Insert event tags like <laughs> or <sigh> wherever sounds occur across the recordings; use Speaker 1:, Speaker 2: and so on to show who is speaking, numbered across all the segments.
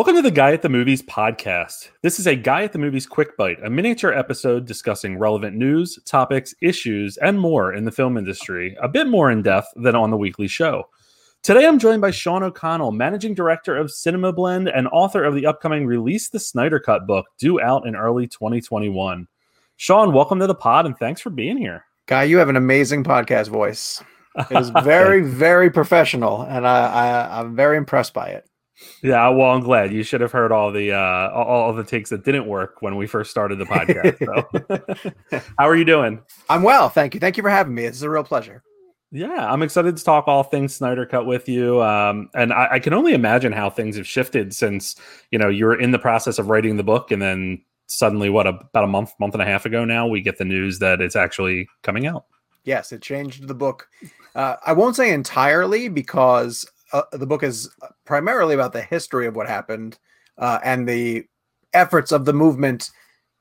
Speaker 1: Welcome to the Guy at the Movies podcast. This is a Guy at the Movies quick bite, a miniature episode discussing relevant news, topics, issues, and more in the film industry, a bit more in depth than on the weekly show. Today I'm joined by Sean O'Connell, managing director of Cinema Blend and author of the upcoming Release the Snyder Cut book, due out in early 2021. Sean, welcome to the pod and thanks for being here.
Speaker 2: Guy, you have an amazing podcast voice. It is <laughs> very, very professional, and I, I, I'm very impressed by it.
Speaker 1: Yeah, well, I'm glad you should have heard all the uh, all the takes that didn't work when we first started the podcast. So. <laughs> How are you doing?
Speaker 2: I'm well, thank you. Thank you for having me. It's a real pleasure.
Speaker 1: Yeah, I'm excited to talk all things Snyder Cut with you. Um, and I, I, can only imagine how things have shifted since you know you were in the process of writing the book, and then suddenly, what about a month, month and a half ago now, we get the news that it's actually coming out.
Speaker 2: Yes, it changed the book. Uh, I won't say entirely because uh, the book is primarily about the history of what happened uh, and the efforts of the movement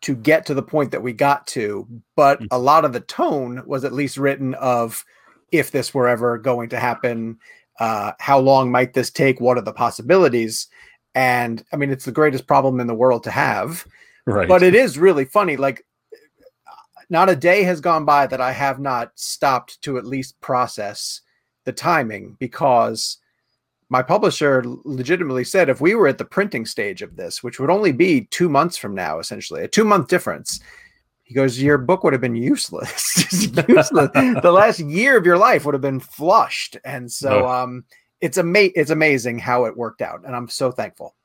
Speaker 2: to get to the point that we got to. But mm. a lot of the tone was at least written of if this were ever going to happen, uh, how long might this take? What are the possibilities? And I mean, it's the greatest problem in the world to have. Right. But it is really funny. Like, not a day has gone by that I have not stopped to at least process the timing because my publisher legitimately said if we were at the printing stage of this, which would only be two months from now, essentially a two month difference, he goes, Your book would have been useless. <laughs> <laughs> useless. the last year of your life would have been flushed. And so oh. um, it's ama- it's amazing how it worked out. And I'm so thankful.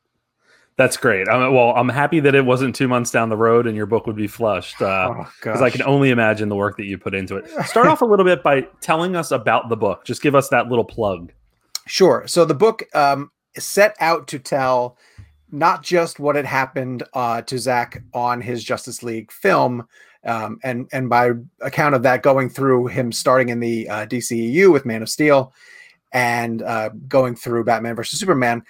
Speaker 1: That's great. I well, I'm happy that it wasn't two months down the road and your book would be flushed because uh, oh, I can only imagine the work that you put into it. <laughs> Start off a little bit by telling us about the book. Just give us that little plug.
Speaker 2: Sure. So the book um, set out to tell not just what had happened uh, to Zack on his Justice League film, um, and and by account of that, going through him starting in the uh, DCEU with Man of Steel, and uh, going through Batman versus Superman.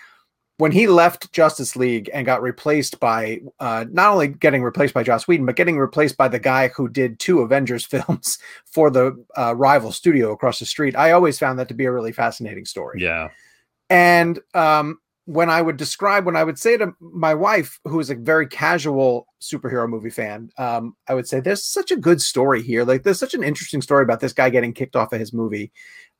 Speaker 2: When he left Justice League and got replaced by uh, not only getting replaced by Joss Whedon, but getting replaced by the guy who did two Avengers <laughs> films for the uh, rival studio across the street, I always found that to be a really fascinating story.
Speaker 1: Yeah.
Speaker 2: And um, when I would describe, when I would say to my wife, who is a very casual superhero movie fan, um, I would say, There's such a good story here. Like, there's such an interesting story about this guy getting kicked off of his movie.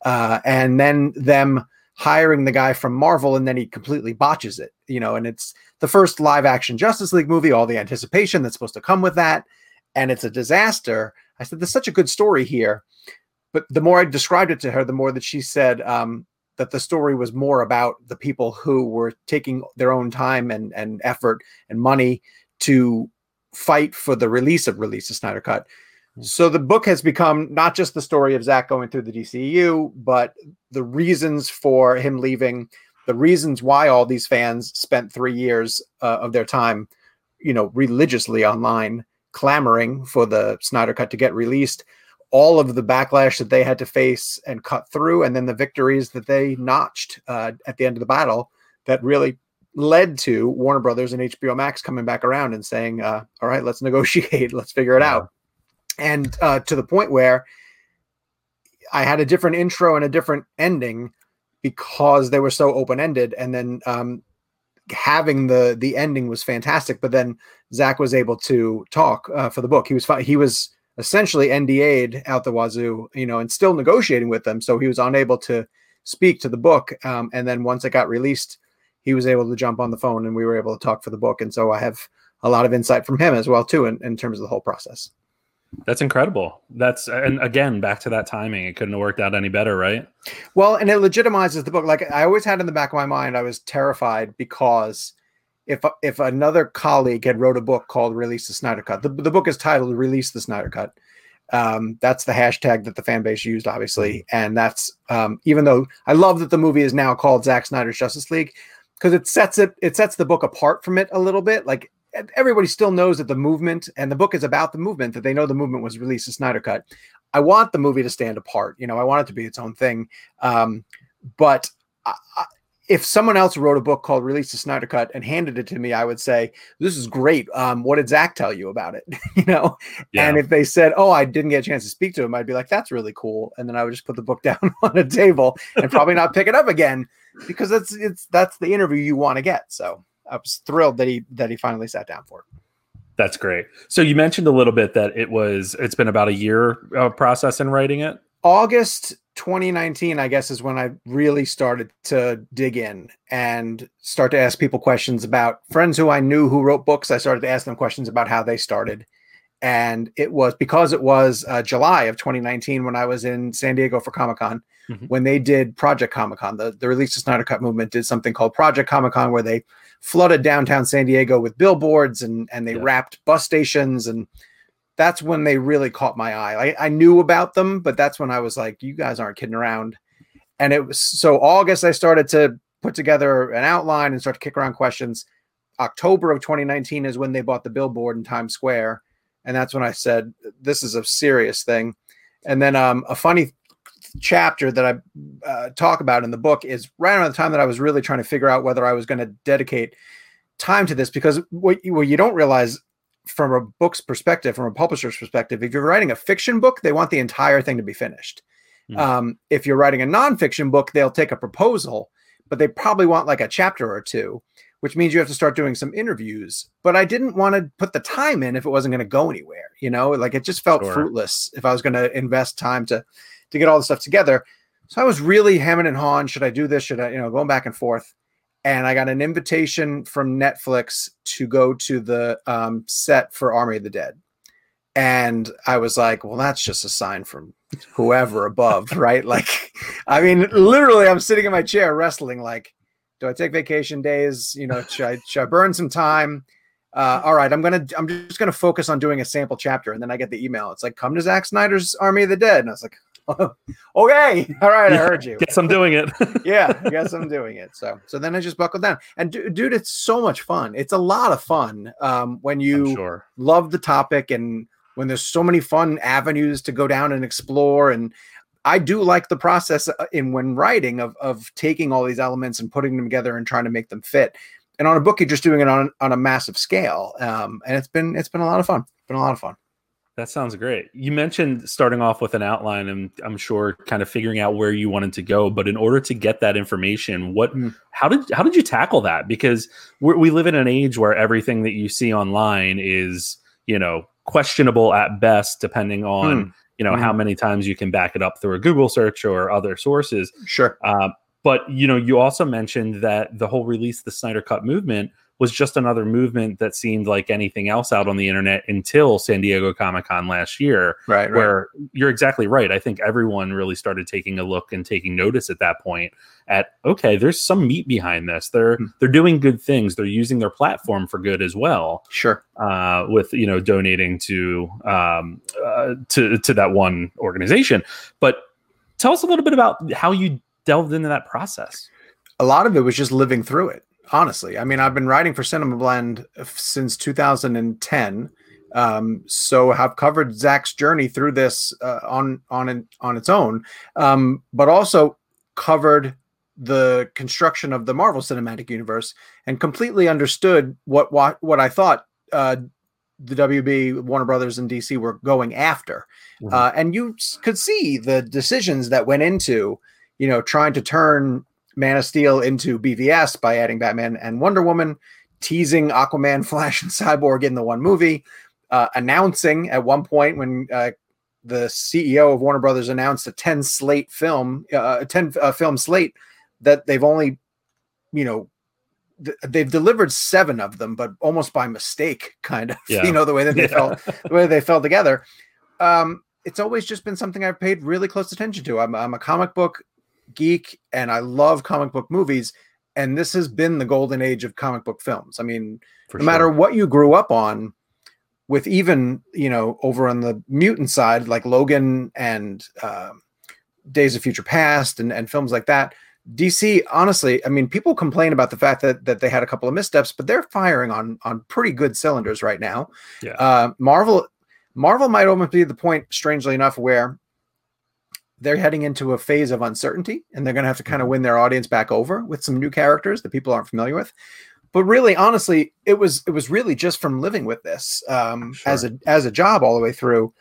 Speaker 2: Uh, and then them hiring the guy from Marvel, and then he completely botches it, you know. And it's the first live action Justice League movie, all the anticipation that's supposed to come with that. And it's a disaster. I said, There's such a good story here. But the more I described it to her, the more that she said, um, that the story was more about the people who were taking their own time and, and effort and money to fight for the release of Release the Snyder Cut. Hmm. So the book has become not just the story of Zack going through the DCU, but the reasons for him leaving, the reasons why all these fans spent three years uh, of their time, you know, religiously online clamoring for the Snyder Cut to get released all of the backlash that they had to face and cut through, and then the victories that they notched uh, at the end of the battle that really led to Warner Brothers and HBO Max coming back around and saying, uh, "All right, let's negotiate, <laughs> let's figure it yeah. out," and uh, to the point where I had a different intro and a different ending because they were so open ended, and then um, having the the ending was fantastic. But then Zack was able to talk uh, for the book. He was he was essentially NDA'd out the wazoo, you know, and still negotiating with them. So he was unable to speak to the book. Um, and then once it got released, he was able to jump on the phone and we were able to talk for the book. And so I have a lot of insight from him as well, too, in, in terms of the whole process.
Speaker 1: That's incredible. That's and again back to that timing. It couldn't have worked out any better, right?
Speaker 2: Well, and it legitimizes the book. Like I always had in the back of my mind, I was terrified because if if another colleague had wrote a book called "Release the Snyder Cut," the, the book is titled "Release the Snyder Cut." Um, that's the hashtag that the fan base used, obviously, mm-hmm. and that's um, even though I love that the movie is now called Zack Snyder's Justice League because it sets it it sets the book apart from it a little bit. Like everybody still knows that the movement and the book is about the movement that they know the movement was released the Snyder Cut. I want the movie to stand apart. You know, I want it to be its own thing. Um, but I, if someone else wrote a book called Release the Snyder Cut and handed it to me, I would say, This is great. Um, what did Zack tell you about it? <laughs> you know? Yeah. And if they said, Oh, I didn't get a chance to speak to him, I'd be like, That's really cool. And then I would just put the book <laughs> down on a table and probably not pick it up again because it's it's that's the interview you want to get. So I was thrilled that he that he finally sat down for it.
Speaker 1: That's great. So you mentioned a little bit that it was it's been about a year of process in writing it.
Speaker 2: August 2019, I guess, is when I really started to dig in and start to ask people questions about friends who I knew who wrote books. I started to ask them questions about how they started. And it was because it was uh, July of 2019 when I was in San Diego for Comic Con, mm-hmm. when they did Project Comic Con. The, the Release the Snyder Cut movement did something called Project Comic Con, where they flooded downtown San Diego with billboards and, and they yeah. wrapped bus stations and that's when they really caught my eye. I, I knew about them, but that's when I was like, you guys aren't kidding around. And it was so August, I started to put together an outline and start to kick around questions. October of 2019 is when they bought the billboard in Times Square. And that's when I said, this is a serious thing. And then um, a funny chapter that I uh, talk about in the book is right around the time that I was really trying to figure out whether I was going to dedicate time to this because what you, what you don't realize from a book's perspective, from a publisher's perspective, if you're writing a fiction book, they want the entire thing to be finished. Mm. Um, if you're writing a nonfiction book, they'll take a proposal, but they probably want like a chapter or two, which means you have to start doing some interviews. But I didn't want to put the time in if it wasn't going to go anywhere. You know, like it just felt sure. fruitless if I was going to invest time to to get all the stuff together. So I was really hemming and hawing. Should I do this? Should I, you know, going back and forth? and I got an invitation from Netflix to go to the um, set for Army of the Dead. And I was like, well, that's just a sign from whoever above, <laughs> right? Like, I mean, literally, I'm sitting in my chair wrestling, like, do I take vacation days? You know, should I, should I burn some time? Uh, all right, I'm gonna I'm just gonna focus on doing a sample chapter, and then I get the email. It's like, come to Zack Snyder's Army of the Dead, and I was like, <laughs> okay, all right, I heard you.
Speaker 1: Guess I'm doing it. <laughs>
Speaker 2: yeah, I guess I'm doing it. So, so then I just buckled down. And dude, it's so much fun. It's a lot of fun um, when you sure. love the topic and when there's so many fun avenues to go down and explore. And I do like the process uh, in when writing of of taking all these elements and putting them together and trying to make them fit. And on a book, you're just doing it on on a massive scale. Um, and it's been it's been a lot of fun. It's been a lot of fun.
Speaker 1: That sounds great. You mentioned starting off with an outline and I'm sure kind of figuring out where you wanted to go, but in order to get that information, what mm. how did how did you tackle that? Because we live in an age where everything that you see online is, you know, questionable at best depending on, mm. you know, mm. how many times you can back it up through a Google search or other sources.
Speaker 2: Sure.
Speaker 1: Uh, but you know, you also mentioned that the whole release the Snyder Cut movement was just another movement that seemed like anything else out on the internet until San Diego Comic Con last year.
Speaker 2: Right.
Speaker 1: Where right. you're exactly right. I think everyone really started taking a look and taking notice at that point at okay, there's some meat behind this. They're mm-hmm. they're doing good things. They're using their platform for good as well.
Speaker 2: Sure.
Speaker 1: Uh, with you know donating to um uh, to to that one organization. But tell us a little bit about how you delved into that process.
Speaker 2: A lot of it was just living through it honestly. I mean, I've been writing for Cinema Blend since 2010. Um, so have covered Zack's journey through this uh, on on on its own, um, but also covered the construction of the Marvel Cinematic Universe and completely understood what what what I thought uh, the WB, Warner Brothers, and DC were going after. Mm-hmm. Uh, and you could see the decisions that went into, you know, trying to turn Man of Steel into BVS by adding Batman and Wonder Woman, teasing Aquaman, <laughs> Flash, and Cyborg in the one movie, uh, announcing at one point when uh, the CEO of Warner Brothers announced a 10 slate film, uh, a 10 uh, film slate that they've only, you know, th- they've delivered seven of them, but almost by mistake, kind of, <laughs> yeah. you know, the way that they yeah. fell, the way they fell together. Um, it's always just been something I've paid really close attention to. I'm, I'm a comic book geek and I love comic book movies. And this has been the golden age of comic book films. I mean, For no sure. matter what you grew up on, with even, you know, over on the mutant side, like Logan and uh, Days of Future Past and, and films like that, DC, honestly, I mean, people complain about the fact that that they had a couple of missteps, but they're firing on on pretty good cylinders right now.
Speaker 1: Yeah. Uh,
Speaker 2: Marvel, Marvel might almost be the point, strangely enough, where they're heading into a phase of uncertainty and they're going to have to kind of mm-hmm. win their audience back over with some new characters that people aren't familiar with but really honestly it was it was really just from living with this um, sure. as a as a job all the way through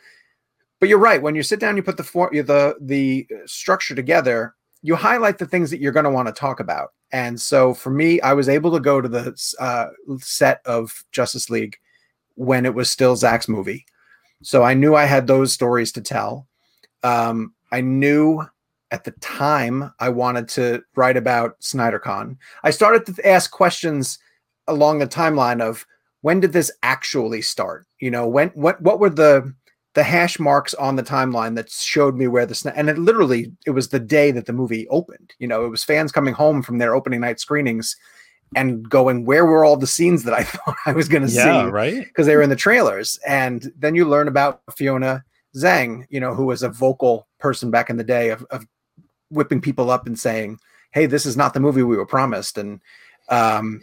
Speaker 2: but you're right when you sit down you put the for, the the structure together you highlight the things that you're going to want to talk about. And so for me, I was able to go to the uh, set of Justice League when it was still zack's movie. So I knew I had those stories to tell. Um, I knew at the time I wanted to write about SnyderCon. I started to ask questions along the timeline of when did this actually start? You know, when what what were the the hash marks on the timeline that showed me where the and it literally it was the day that the movie opened. You know, it was fans coming home from their opening night screenings and going, where were all the scenes that I <laughs> thought I was going to
Speaker 1: yeah,
Speaker 2: see?
Speaker 1: right.
Speaker 2: Because they were in the trailers, and then you learn about Fiona Zhang, you know, who was a vocal person back in the day of, of whipping people up and saying, "Hey, this is not the movie we were promised," and um,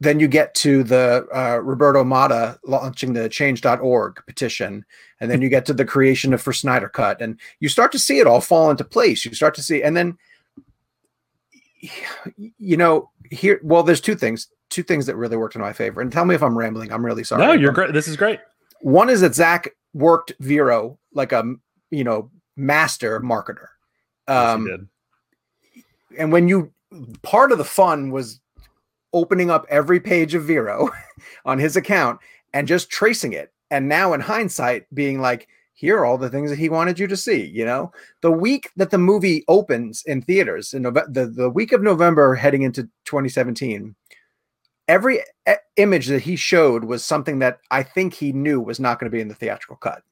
Speaker 2: then you get to the uh, Roberto Matta launching the change.org petition. And then you get to the creation of For Snyder Cut. And you start to see it all fall into place. You start to see, and then, you know, here, well, there's two things, two things that really worked in my favor. And tell me if I'm rambling. I'm really sorry.
Speaker 1: No, you're great. This is great.
Speaker 2: One is that Zack worked Vero like a, you know, master marketer. Um, yes, and when you, part of the fun was opening up every page of Vero <laughs> on his account and just tracing it. And now, in hindsight, being like, here are all the things that he wanted you to see. You know, the week that the movie opens in theaters, in November, the, the week of November heading into 2017, every e- image that he showed was something that I think he knew was not going to be in the theatrical cut.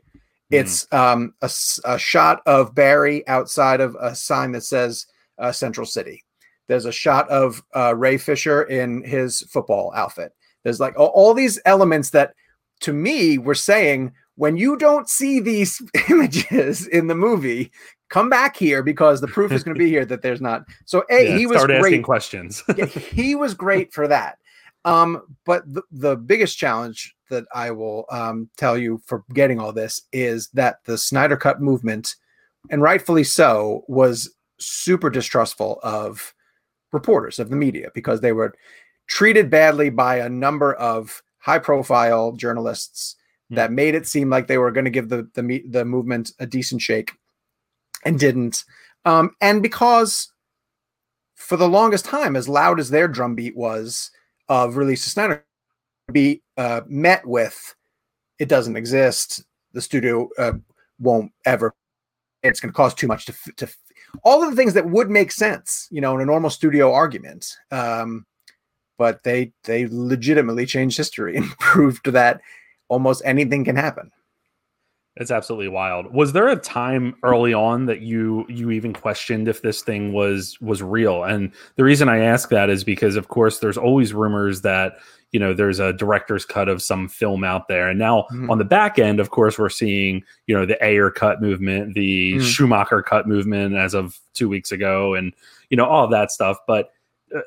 Speaker 2: Mm. It's um, a, a, shot of Barry outside of a sign that says uh, Central City. There's a shot of uh, Ray Fisher in his football outfit. There's like all, all these elements that, to me, were saying when you don't see these <laughs> images in the movie, come back here because the proof is going to be here that there's not. So a yeah, he was
Speaker 1: start
Speaker 2: great.
Speaker 1: asking questions.
Speaker 2: yeah, he was great for that. Um, but the, the biggest challenge that I will um, tell you for getting all this is that the Snyder Cut movement, and rightfully so, was super distrustful of reporters of the media because they were treated badly by a number of high profile journalists mm. that made it seem like they were going to give the, the the movement a decent shake and didn't um, and because for the longest time as loud as their drumbeat was of release of Snyder be uh, met with it doesn't exist the studio uh, won't ever it's going to cost too much to, to all of the things that would make sense, you know, in a normal studio argument. Um, but they they legitimately changed history and <laughs> proved that almost anything can happen.
Speaker 1: It's absolutely wild. Was there a time early on that you you even questioned if this thing was was real? And the reason I ask that is because of course there's always rumors that you know there's a director's cut of some film out there and now mm-hmm. on the back end of course we're seeing you know the ayer cut movement the mm-hmm. schumacher cut movement as of two weeks ago and you know all that stuff but uh,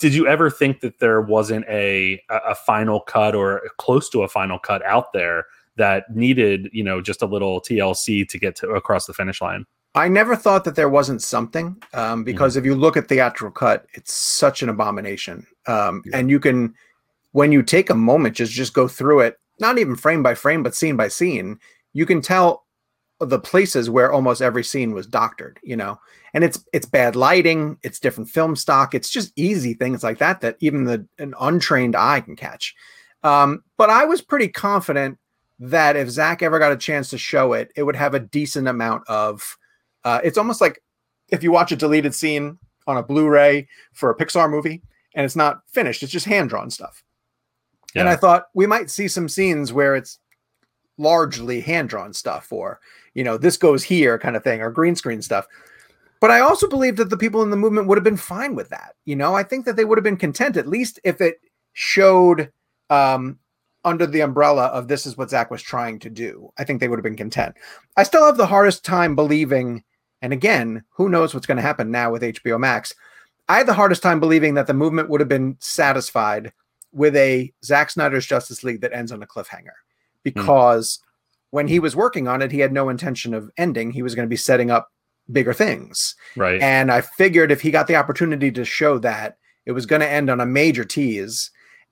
Speaker 1: did you ever think that there wasn't a a final cut or close to a final cut out there that needed you know just a little tlc to get to across the finish line
Speaker 2: I never thought that there wasn't something um, because mm-hmm. if you look at theatrical cut, it's such an abomination. Um, yeah. And you can when you take a moment just just go through it not even frame by frame but scene by scene you can tell the places where almost every scene was doctored you know and it's it's bad lighting it's different film stock it's just easy things like that that even the an untrained eye can catch um, but i was pretty confident that if Zack ever got a chance to show it it would have a decent amount of uh, it's almost like if you watch a deleted scene on a blu-ray for a pixar movie and it's not finished it's just hand drawn stuff yeah. And I thought we might see some scenes where it's largely hand drawn stuff or, you know, this goes here kind of thing or green screen stuff. But I also believe that the people in the movement would have been fine with that. You know, I think that they would have been content, at least if it showed um, under the umbrella of this is what Zack was trying to do. I think they would have been content. I still have the hardest time believing, and again, who knows what's going to happen now with HBO Max. I had the hardest time believing that the movement would have been satisfied with a Zack Snyder's Justice League that ends on a cliffhanger hmm. because mm. when he was working on it, he had no intention of ending. He was going to be setting up bigger things.
Speaker 1: Right.
Speaker 2: And I figured if he got the opportunity to show that, it was going to end on a major tease.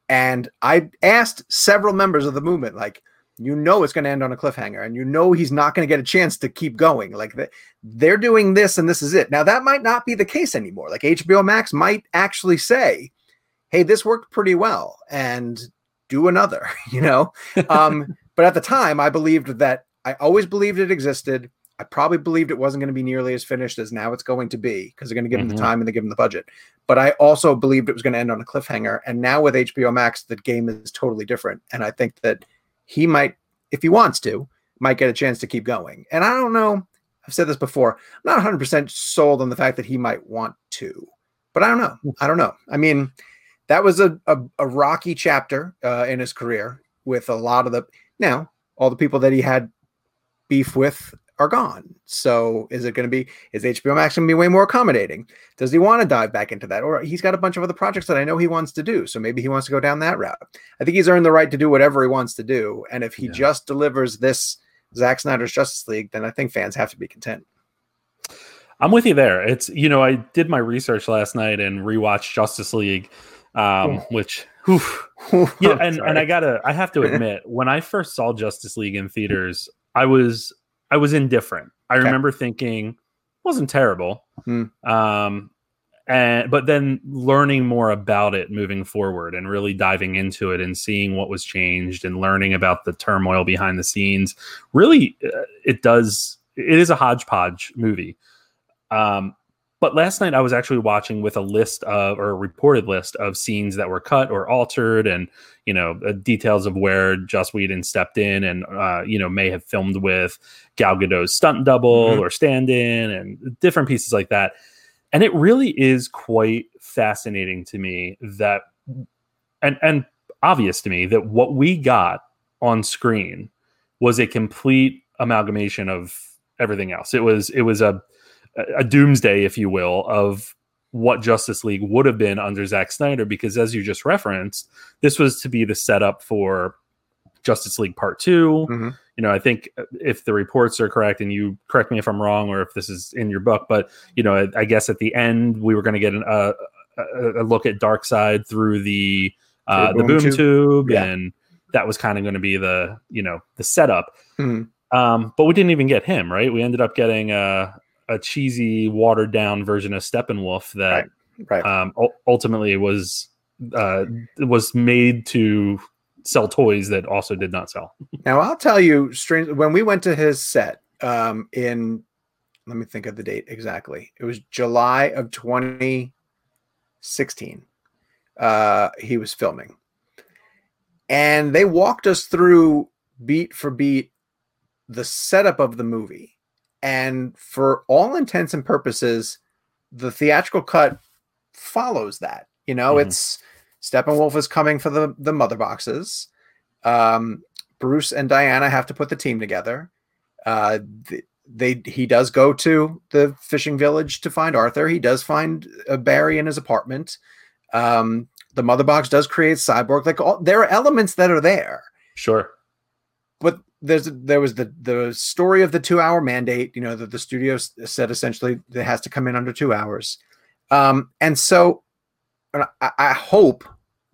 Speaker 2: And I asked several members of the movement, like, you know it's going to end on a cliffhanger and you know he's not going to get a chance to keep going. Like they're doing this and this is it. Now that might not be the case anymore. Like hbo max might actually say hey this worked pretty well and do another <laughs> you know? <laughs> Um, but at the time i believed that i always believed it existed i probably believed it wasn't going to be nearly as finished as now it's going to be because they're going to give mm-hmm. him the time and they give him the budget but i also believed it was going to end on a cliffhanger and now with hbo max the game is totally different and i think that he might, if he wants to, might get a chance to keep going. And I don't know. I've said this before. I'm not 100% sold on the fact that he might want to, but I don't know. I don't know. I mean, that was a, a, a rocky chapter uh, in his career with a lot of the now all the people that he had beef with are gone. So is it going to be is HBO Max going to be way more accommodating? Does he want to dive back into that, or he's got a bunch of other projects that I know he wants to do? So maybe he wants to go down that route. I think he's earned the right to do whatever he wants to do, and if he yeah. just delivers this Zack Snyder's Justice League, then I think fans have to be content.
Speaker 1: I'm with you there. It's you know I did my research last night and rewatched Justice League, um, which. Whew, <laughs> yeah, and, and I gotta I have to <laughs> admit, when I first saw Justice League in theaters, I was I was indifferent. I okay. remember thinking wasn't terrible. Hmm. Um, and but then learning more about it moving forward and really diving into it and seeing what was changed and learning about the turmoil behind the scenes really uh, it does it is a hodgepodge movie um, but last night I was actually watching with a list of or a reported list of scenes that were cut or altered, and you know uh, details of where Joss Whedon stepped in and uh, you know may have filmed with Gal Gadot's stunt double mm-hmm. or stand-in and different pieces like that. And it really is quite fascinating to me that and and obvious to me that what we got on screen was a complete amalgamation of everything else. It was it was a a doomsday, if you will, of what Justice League would have been under Zack Snyder, because as you just referenced, this was to be the setup for Justice League Part 2 mm-hmm. You know, I think if the reports are correct, and you correct me if I'm wrong, or if this is in your book, but you know, I, I guess at the end we were going to get an, uh, a, a, look at Darkseid through the uh, the boom, tube, tube yeah. and that was kind of going to be the you know the setup. Mm-hmm. Um, but we didn't even get him right. We ended up getting uh, a cheesy, watered down version of Steppenwolf that right. Right. Um, ultimately was uh, was made to sell toys that also did not sell. <laughs>
Speaker 2: now I'll tell you, strange. When we went to his set um, in, let me think of the date exactly. It was July of 2016. Uh, he was filming, and they walked us through beat for beat the setup of the movie and for all intents and purposes, the theatrical cut follows that. You know, mm-hmm. it's Steppenwolf is coming for the the mother boxes. Um, Bruce and Diana have to put the team together. Uh, they, they he does go to the fishing village to find Arthur. He does find uh, Barry in his apartment. Um, the mother box does create Cyborg. Like all, there are elements that are there.
Speaker 1: Sure.
Speaker 2: But there's there was the the story of the two hour mandate you know that the studio said essentially it has to come in under two hours um and so I, I hope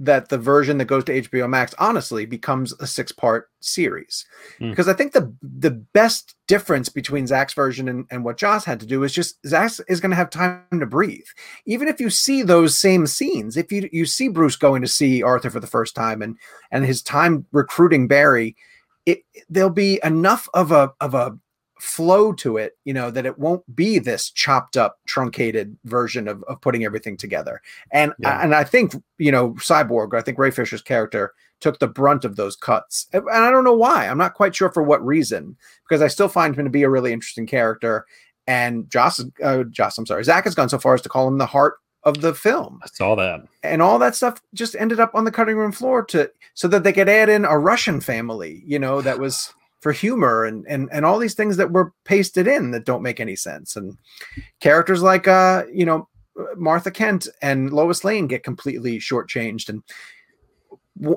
Speaker 2: that the version that goes to HBO Max honestly becomes a six part series mm. because I think the the best difference between Zack's version and, and what Joss had to do is just Zack is going to have time to breathe. Even if you see those same scenes, if you you see Bruce going to see Arthur for the first time and and his time recruiting Barry, it there'll be enough of a of a flow to it, you know, that it won't be this chopped up, truncated version of, of putting everything together. And yeah. and I think you know, Cyborg, I think Ray Fisher's character took the brunt of those cuts, and I don't know why. I'm not quite sure for what reason, because I still find him to be a really interesting character. And Joss, uh, Joss, I'm sorry, Zack has gone so far as to call him the heart of the film.
Speaker 1: I saw that.
Speaker 2: And all that stuff just ended up on the cutting room floor to so that they could add in a Russian family, you know, that was <sighs> for humor and and and all these things that were pasted in that don't make any sense. And characters like uh, you know, Martha Kent and Lois Lane get completely shortchanged. And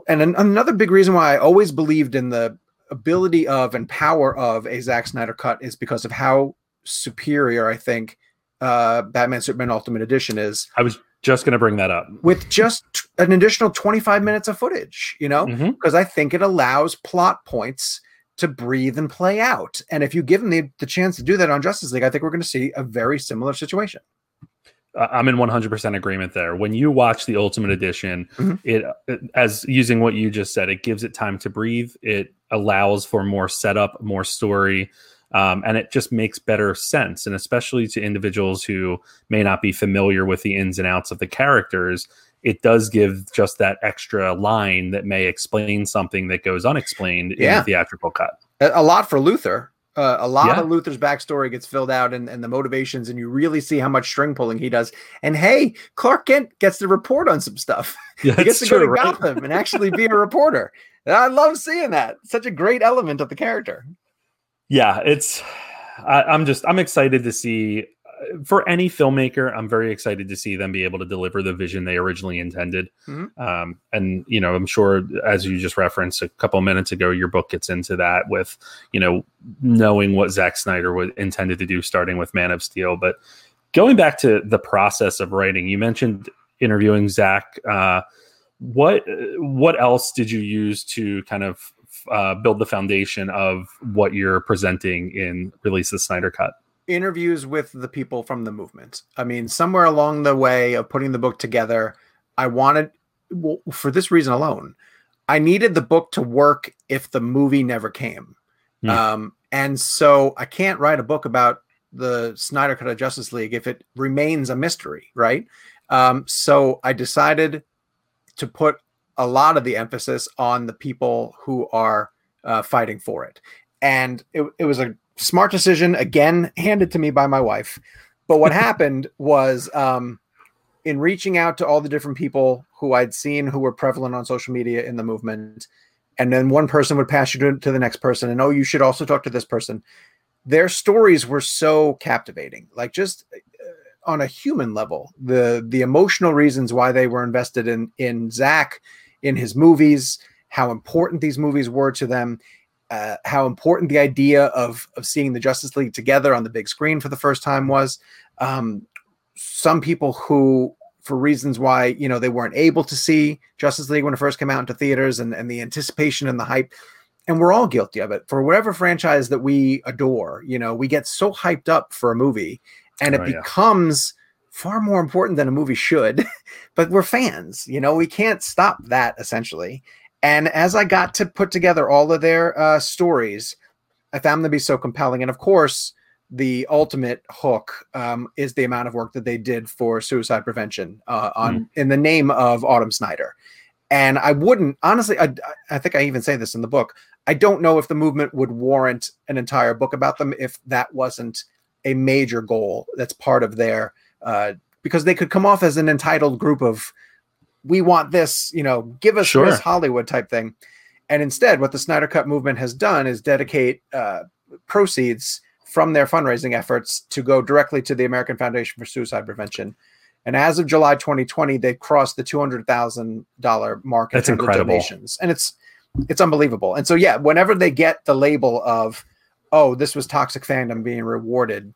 Speaker 2: and another big reason why I always believed in the ability of and power of a Zack Snyder cut is because of how superior I think uh, Batman Superman Ultimate Edition is.
Speaker 1: I was just going to bring that up.
Speaker 2: With just an additional 25 minutes of footage, you know,
Speaker 1: Mhm.
Speaker 2: because I think it allows plot points to breathe and play out. And if you give them the, the chance to do that on Justice League, I think we're going to see a very similar situation.
Speaker 1: I'm in 100% agreement there. When you watch the Ultimate Edition,
Speaker 2: Mhm.
Speaker 1: it, it as using what you just said, it gives it time to breathe. It allows for more setup, more story, um, and it just makes better sense. And especially to individuals who may not be familiar with the ins and outs of the characters, it does give just that extra line that may explain something that goes unexplained in
Speaker 2: Yeah.
Speaker 1: the theatrical cut.
Speaker 2: A, lot for Luthor. Uh, a lot
Speaker 1: Yeah.
Speaker 2: of Luthor's backstory gets filled out and, and the motivations, and you really see how much string pulling he does. And hey, Clark Kent gets to report on some stuff.
Speaker 1: Yeah, <laughs>
Speaker 2: he gets to go to
Speaker 1: true, right?
Speaker 2: Gotham and actually be a reporter. And <laughs> I love seeing that. Such a great element of the character.
Speaker 1: Yeah it's I, i'm just i'm excited to see uh, for any filmmaker i'm very excited to see them be able to deliver the vision they originally intended
Speaker 2: Mhm.
Speaker 1: um, and you know i'm sure as you just referenced a couple minutes ago your book gets into that with you know knowing what Zack snyder was intended to do starting with man of steel but going back to the process of writing you mentioned interviewing Zack. Uh, what what else did you use to kind of uh, build the foundation of what you're presenting in release the Snyder Cut?
Speaker 2: interviews with the people from the movement. I mean, somewhere along the way of putting the book together, I wanted, well, for this reason alone, I needed the book to work if the movie never came.
Speaker 1: Hmm.
Speaker 2: Um, and so I can't write a book about the Snyder Cut of Justice League if it remains a mystery, right? Um, so I decided to put a lot of the emphasis on the people who are uh, fighting for it. And it, it was a smart decision, again, handed to me by my wife. But what <laughs> happened was um, in reaching out to all the different people who I'd seen who were prevalent on social media in the movement, and then one person would pass you to, to the next person, and oh, you should also talk to this person. Their stories were so captivating, like just uh, on a human level, the the emotional reasons why they were invested in in Zack, in his movies, how important these movies were to them, uh, how important the idea of of seeing the Justice League together on the big screen for the first time was. Um, some people who, for reasons why you know they weren't able to see Justice League when it first came out into theaters, and and the anticipation and the hype, and we're all guilty of it for whatever franchise that we adore. You know, we get so hyped up for a movie, and it
Speaker 1: Oh, yeah.
Speaker 2: becomes far more important than a movie should. <laughs> but we're fans, you know, we can't stop that essentially. And as I got to put together all of their uh, stories, I found them to be so compelling. And of course, the ultimate hook um, is the amount of work that they did for suicide prevention uh, on in the name of Autumn Snyder. And I wouldn't honestly. I, I think I even say this in the book. I don't know if the movement would warrant an entire book about them if that wasn't a major goal that's part of their uh, because they could come off as an entitled group of we want this, you know, give us
Speaker 1: Sure.
Speaker 2: this Hollywood type thing. And instead, what the Snyder Cut movement has done is dedicate uh, proceeds from their fundraising efforts to go directly to the American Foundation for Suicide Prevention. And as of July 2020, they crossed the two hundred thousand dollar mark in
Speaker 1: That's incredible.
Speaker 2: donations, and it's it's unbelievable. And so, yeah, whenever they get the label of, "Oh, this was toxic fandom being rewarded,"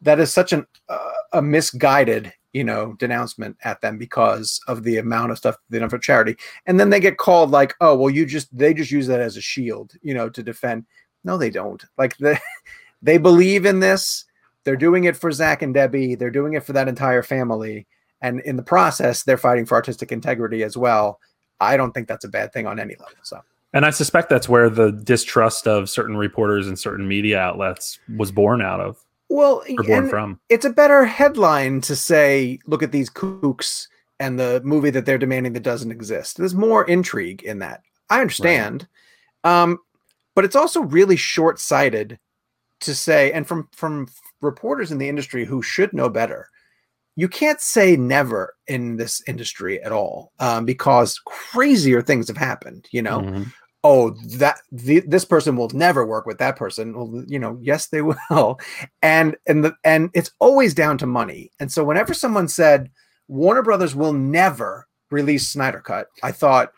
Speaker 2: that is such an uh, a misguided, you know, denouncement at them because of the amount of stuff they done for charity. And then they get called like, "Oh, well, you just they just use that as a shield, you know, to defend." No, they don't. Like the <laughs> they believe in this. They're doing it for Zack and Debbie. They're doing it for that entire family. And in the process, they're fighting for artistic integrity as well. I don't think that's a bad thing on any level. So
Speaker 1: And I suspect that's where the distrust of certain reporters and certain media outlets was born out of
Speaker 2: well,
Speaker 1: or born from.
Speaker 2: it's a better headline to say, look at these kooks and the movie that they're demanding that doesn't exist. There's more intrigue in that. I understand. Um, but it's also really short-sighted to say, and from from reporters in the industry who should know better, you can't say never in this industry at all um, because crazier things have happened. You know,
Speaker 1: Mhm.
Speaker 2: Oh that the, this person will never work with that person. Well you know yes they <laughs> will. And and the and it's always down to money. And so whenever someone said warner brothers will never release snyder cut i thought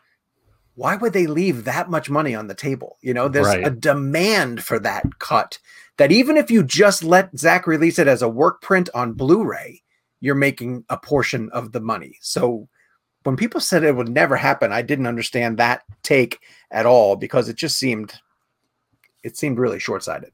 Speaker 2: why would they leave that much money on the table? You know there's
Speaker 1: Right.
Speaker 2: a demand for that cut that even if you just let zack release it as a work print on blu-ray you're making a portion of the money. So when people said it would never happen, I didn't understand that take at all because it just seemed it seemed really short sighted.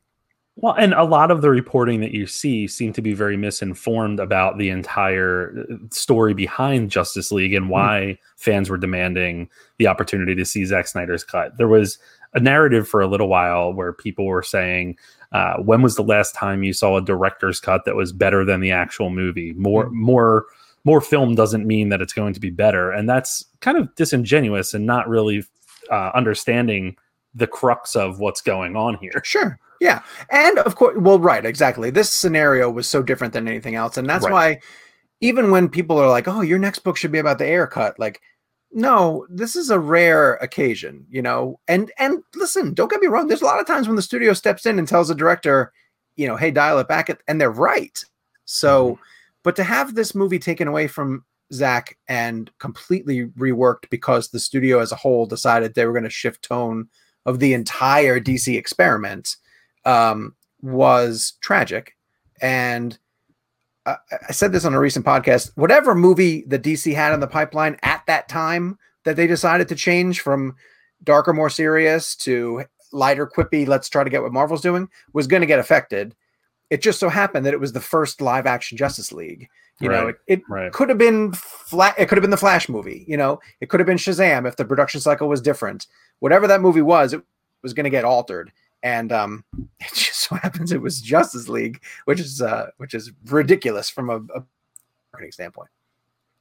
Speaker 1: Well, and a lot of the reporting that you see seem to be very misinformed about the entire uh, story behind Justice League and hmm. why mm-hmm. fans were demanding the opportunity to see Zack Snyder's cut. There was a narrative for a little while where people were saying, uh, "When was the last time you saw a director's cut that was better than the actual movie?" More, mm-hmm. more, more film doesn't mean that it's going to be better, and that's kind of disingenuous and not really uh, understanding the crux of what's going on here.
Speaker 2: Sure. Yeah. And of course, well, right, exactly. This scenario was so different than anything else. And that's right. why even when people are like, oh, your next book should be about the Ayer cut, like, no, this is a rare occasion, you know. And and listen, don't get me wrong. There's a lot of times when the studio steps in and tells the director, you know, hey, dial it back, and they're right. So, mm-hmm. But to have this movie taken away from Zack and completely reworked because the studio as a whole decided they were going to shift tone of the entire DC experiment um, was tragic. And I, I said this on a recent podcast whatever movie the DC had in the pipeline at that time that they decided to change from darker, more serious to lighter, quippy, let's try to get what Marvel's doing was going to get affected. It just so happened that it was the first live action Justice League. You right, know, it, it right. could have been flat. It could have been the Flash movie. You know, it could have been Shazam if the production cycle was different. Whatever that movie was, it was going to get altered. And um, <laughs> it just so happens it was Justice League, which is uh, which is ridiculous from a, a marketing standpoint.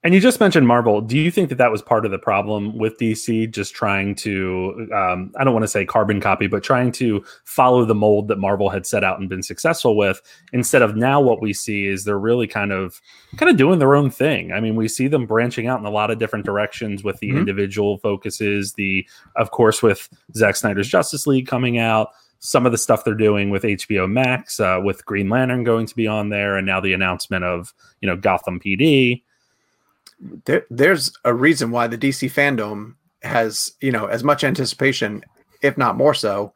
Speaker 1: And you just mentioned Marvel. Do you think that that was part of the problem with DC, just trying to, um, I don't want to say carbon copy, but trying to follow the mold that Marvel had set out and been successful with? Instead of now, what we see is they're really kind of, kind of doing their own thing. I mean, we see them branching out in a lot of different directions with the mm-hmm. individual focuses. The, of course, with Zack Snyder's Justice League coming out, some of the stuff they're doing with HBO Max, uh, with Green Lantern going to be on there, and now the announcement of you know Gotham PD
Speaker 2: there, there's a reason why the DC fandom has, you know, as much anticipation, if not more so,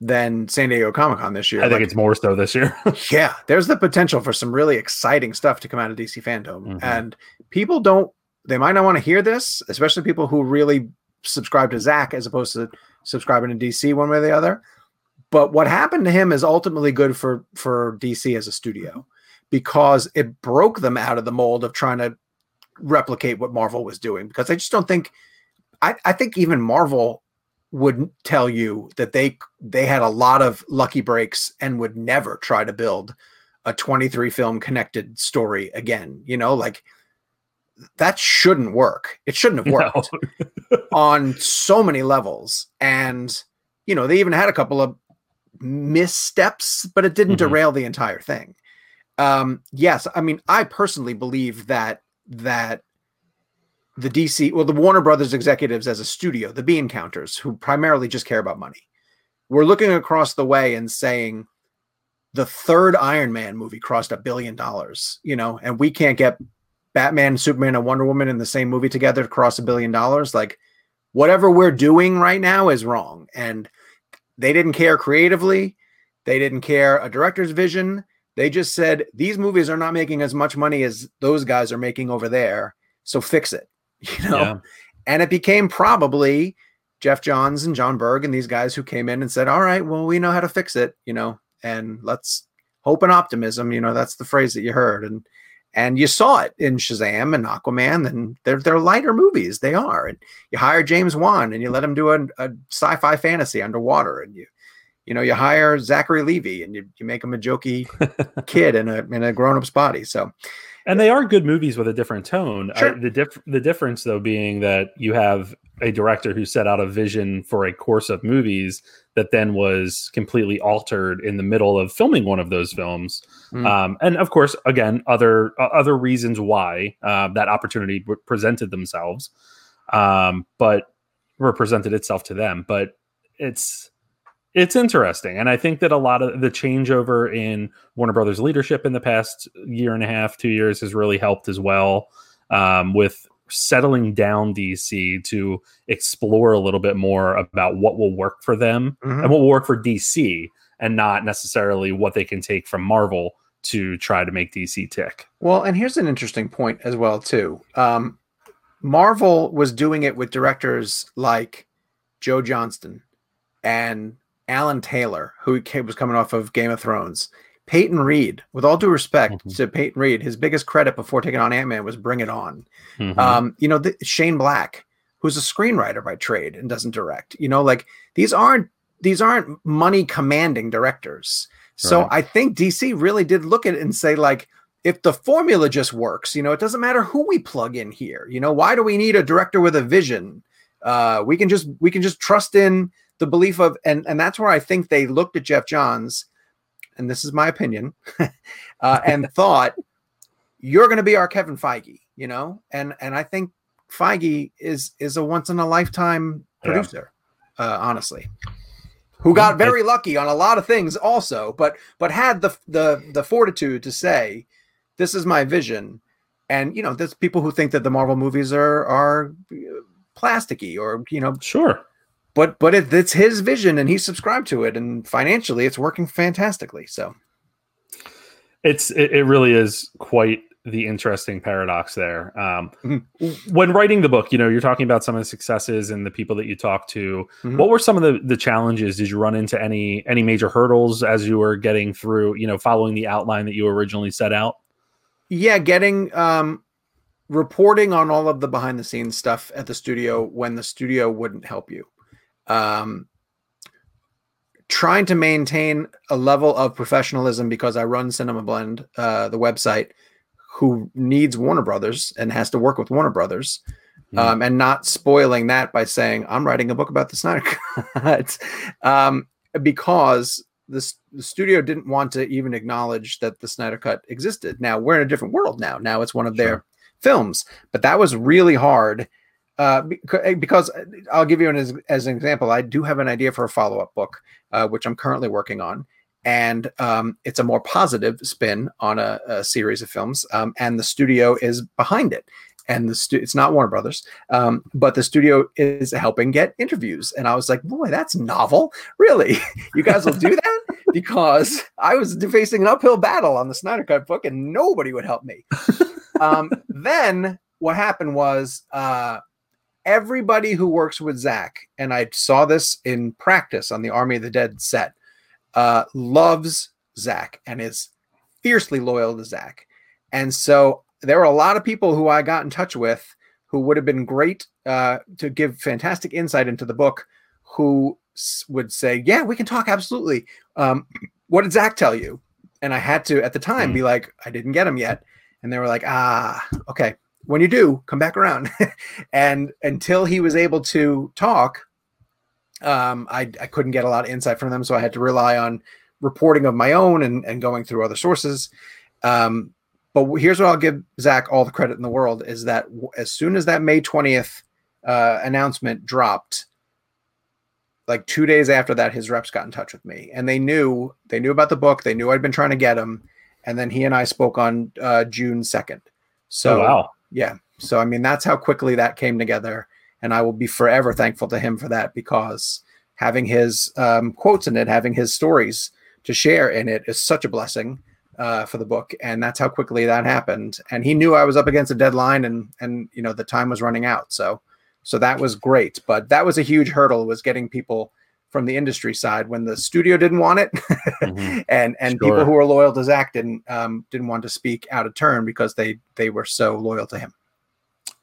Speaker 2: than San Diego Comic Con this year.
Speaker 1: I think like, it's more so this year. <laughs>
Speaker 2: yeah, there's the potential for some really exciting stuff to come out of DC fandom, mm-hmm. and people don't. They might not want to hear this, especially people who really subscribe to Zack as opposed to subscribing to DC one way or the other. But what happened to him is ultimately good for for DC as a studio because it broke them out of the mold of trying to replicate what Marvel was doing because I just don't think I, I think even Marvel would tell you that they they had a lot of lucky breaks and would never try to build a 23 film connected story again. You know, like that shouldn't work. It shouldn't have worked no. <laughs> on so many levels. And you know, they even had a couple of missteps, but it didn't mm-hmm. derail the entire thing. Um, yes, I mean, I personally believe that that the DC, well, the Warner Brothers executives as a studio, the bean counters, who primarily just care about money, we're looking across the way and saying the third Iron Man movie crossed a billion dollars, you know, and we can't get Batman, Superman, and Wonder Woman in the same movie together to cross a billion dollars. Like, whatever we're doing right now is wrong. And they didn't care creatively, they didn't care a director's vision. They just said these movies are not making as much money as those guys are making over there. So fix it, <laughs> you know? Yeah. And it became probably Geoff Johns and Jon Berg and these guys who came in and said, all right, well, we know how to fix it, you know, and let's hope and optimism, you know, that's the phrase that you heard. And, and you saw it in Shazam and Aquaman, and they're they're lighter movies. They are. And you hire James Wan and you let him do a, a sci-fi fantasy underwater, and you you know, you hire Zachary Levi and you, you make him a jokey <laughs> kid in a in a grown up's body. So,
Speaker 1: and they are good movies with a different tone. Sure. I, the diff- the difference though being that you have a director who set out a vision for a course of movies that then was completely altered in the middle of filming one of those films. Mm. Um, and of course, again, other uh, other reasons why uh, that opportunity presented themselves, um, but represented itself to them. But it's it's interesting and i think that a lot of the changeover in warner brothers leadership in the past year and a half two years has really helped as well um, with settling down dc to explore a little bit more about what will work for them mm-hmm. and what will work for dc and not necessarily what they can take from marvel to try to make dc tick
Speaker 2: well and here's an interesting point as well too um, Marvel was doing it with directors like Joe Johnston and Alan Taylor, who was coming off of Game of Thrones. Peyton Reed, with all due respect mm-hmm. to Peyton Reed, his biggest credit before taking on Ant Man was Bring It On. Mm-hmm. Um, you know, the, Shane Black, who's a screenwriter by trade and doesn't direct. You know, like these aren't these aren't money commanding directors. So right. I think DC really did look at it and say, like, if the formula just works, you know, it doesn't matter who we plug in here. You know, why do we need a director with a vision? Uh, we can just we can just trust in the belief of and and that's where I think they looked at Geoff Johns, and this is my opinion, <laughs> uh, and <laughs> thought you're going to be our Kevin Feige, you know, and and I think Feige is is a once in a lifetime producer, yeah. uh, honestly, who got very lucky on a lot of things also, but but had the the the fortitude to say, this is my vision, and you know, there's people who think that the Marvel movies are are plasticky or you know,
Speaker 1: sure
Speaker 2: but but it, it's his vision and he subscribed to it. And financially it's working fantastically. So
Speaker 1: it's it, it really is quite the interesting paradox there. Um, mm-hmm. when writing the book you know you're talking about some of the successes and the people that you talked to. Mm-hmm. what were some of the the challenges? Did you run into any any major hurdles as you were getting through you know following the outline that you originally set out?
Speaker 2: Yeah getting um reporting on all of the behind the scenes stuff at the studio when the studio wouldn't help you um, trying to maintain a level of professionalism because I run Cinema Blend, uh, the website, who needs Warner Brothers and has to work with Warner Brothers. Mm. Um, and not spoiling that by saying I'm writing a book about the Snyder Cut, um, because the, the studio didn't want to even acknowledge that the Snyder Cut existed. Now we're in a different world now. Now it's one of sure. their films, but that was really hard uh, eh, because uh, I'll give you an as, as, an example. I do have an idea for a follow up book, uh, which I'm currently working on, and um, it's a more positive spin on a, a series of films, um, and the studio is behind it. And the stu- it's not Warner Brothers, um, but the studio is helping get interviews. And I was like, boy, that's novel. Really, <laughs> you guys will do that? because I was facing an uphill battle on the Snyder Cut book, and nobody would help me. Um, then what happened was uh, everybody who works with Zack, and I saw this in practice on the Army of the Dead set, uh, loves Zack and is fiercely loyal to Zack. And so there were a lot of people who I got in touch with who would have been great uh, to give fantastic insight into the book who would say, Yeah, we can talk absolutely. Um, <clears throat> what did Zack tell you? And I had to, at the time, be like, I didn't get him yet. And they were like, Ah, okay when you do, come back around. <laughs> and until he was able to talk, um, I, I couldn't get a lot of insight from them. So I had to rely on reporting of my own and, and going through other sources. Um, but here's what I'll give Zack all the credit in the world is that as soon as that May 20th uh, announcement dropped, like two days after that, his reps got in touch with me and they knew, they knew about the book. They knew I'd been trying to get him. And then he and I spoke on uh, June 2nd. So,
Speaker 1: oh, wow
Speaker 2: yeah. So I mean, that's how quickly that came together, and I will be forever thankful to him for that because having his um, quotes in it, having his stories to share in it is such a blessing uh, for the book, and that's how quickly that happened. And he knew I was up against a deadline, and and you know the time was running out, so so that was great. But that was a huge hurdle was getting people from the industry side when the studio didn't want it, mm-hmm. <laughs> and and sure. people who were loyal to Zack didn't um, didn't want to speak out of turn because they they were so loyal to him.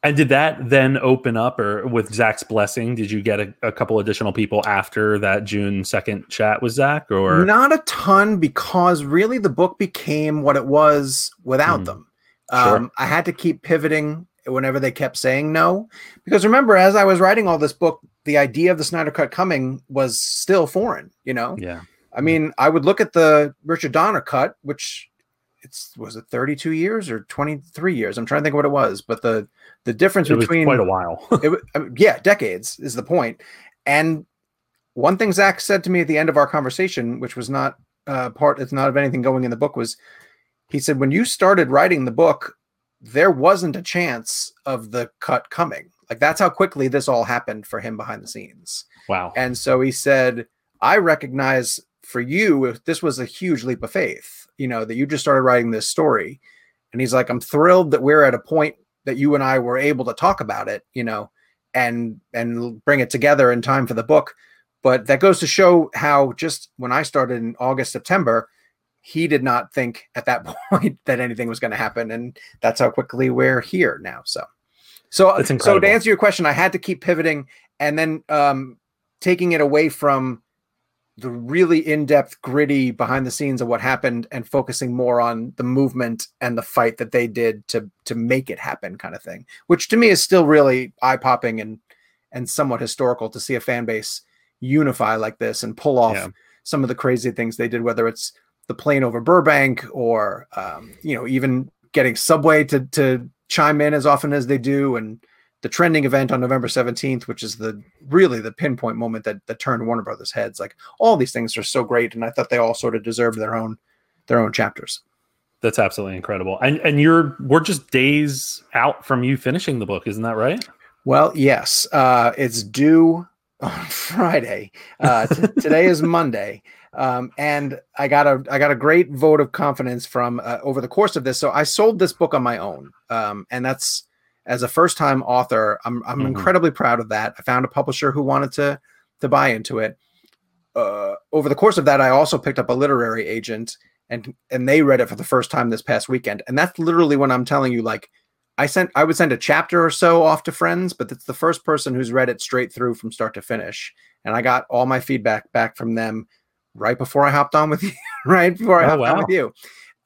Speaker 1: And did that then open up, or with Zack's blessing, did you get a, a couple additional people after that June second chat with Zack, or
Speaker 2: not a ton? Because really, the book became what it was without mm. them. Sure. Um, I had to keep pivoting whenever they kept saying no. Because remember, as I was writing all this book, the idea of the Snyder Cut coming was still foreign, you know?
Speaker 1: Yeah.
Speaker 2: I mean, I would look at the Richard Donner cut, which it's was it 32 years or 23 years? I'm trying to think what it was, but the the difference
Speaker 1: it
Speaker 2: between
Speaker 1: quite a while. <laughs>
Speaker 2: it, I mean, yeah, decades is the point. And one thing Zack said to me at the end of our conversation, which was not uh, part, it's not of anything going in the book, was he said, when you started writing the book, there wasn't a chance of the cut coming. Like that's how quickly this all happened for him behind the scenes.
Speaker 1: Wow.
Speaker 2: And so he said, I recognize for you if this was a huge leap of faith, you know, that you just started writing this story. And he's like, I'm thrilled that we're at a point that you and I were able to talk about it, you know, and and bring it together in time for the book. But that goes to show how just when I started in August, September, he did not think at that <laughs> point that anything was going to happen, and that's how quickly we're here now. So, so so to answer your question, I had to keep pivoting and then um, taking it away from the really in-depth gritty behind the scenes of what happened and focusing more on the movement and the fight that they did to to make it happen kind of thing which to me is still really eye-popping and and somewhat historical to see a fan base unify like this and pull off yeah. some of the crazy things they did whether it's the plane over burbank or um, you know even getting subway to to chime in as often as they do and the trending event on November 17th, which is the really the pinpoint moment that that turned Warner Brothers heads. Like all these things are so great, and I thought they all sort of deserved their own their own chapters.
Speaker 1: That's absolutely incredible. And and you're we're just days out from you finishing the book, isn't that right?
Speaker 2: Well, yes. Uh, it's due on <laughs> Friday. Uh, t- today is Monday. Um, and I got a I got a great vote of confidence from uh, over the course of this. So I sold this book on my own, um, and that's as a first time author, I'm I'm mm-hmm. incredibly proud of that. I found a publisher who wanted to to buy into it. Uh, over the course of that, I also picked up a literary agent, and and they read it for the first time this past weekend. And that's literally when I'm telling you, like, I sent I would send a chapter or so off to friends, but it's the first person who's read it straight through from start to finish. And I got all my feedback back from them right before I hopped on with you, <laughs> right before I oh, hopped wow. on with you.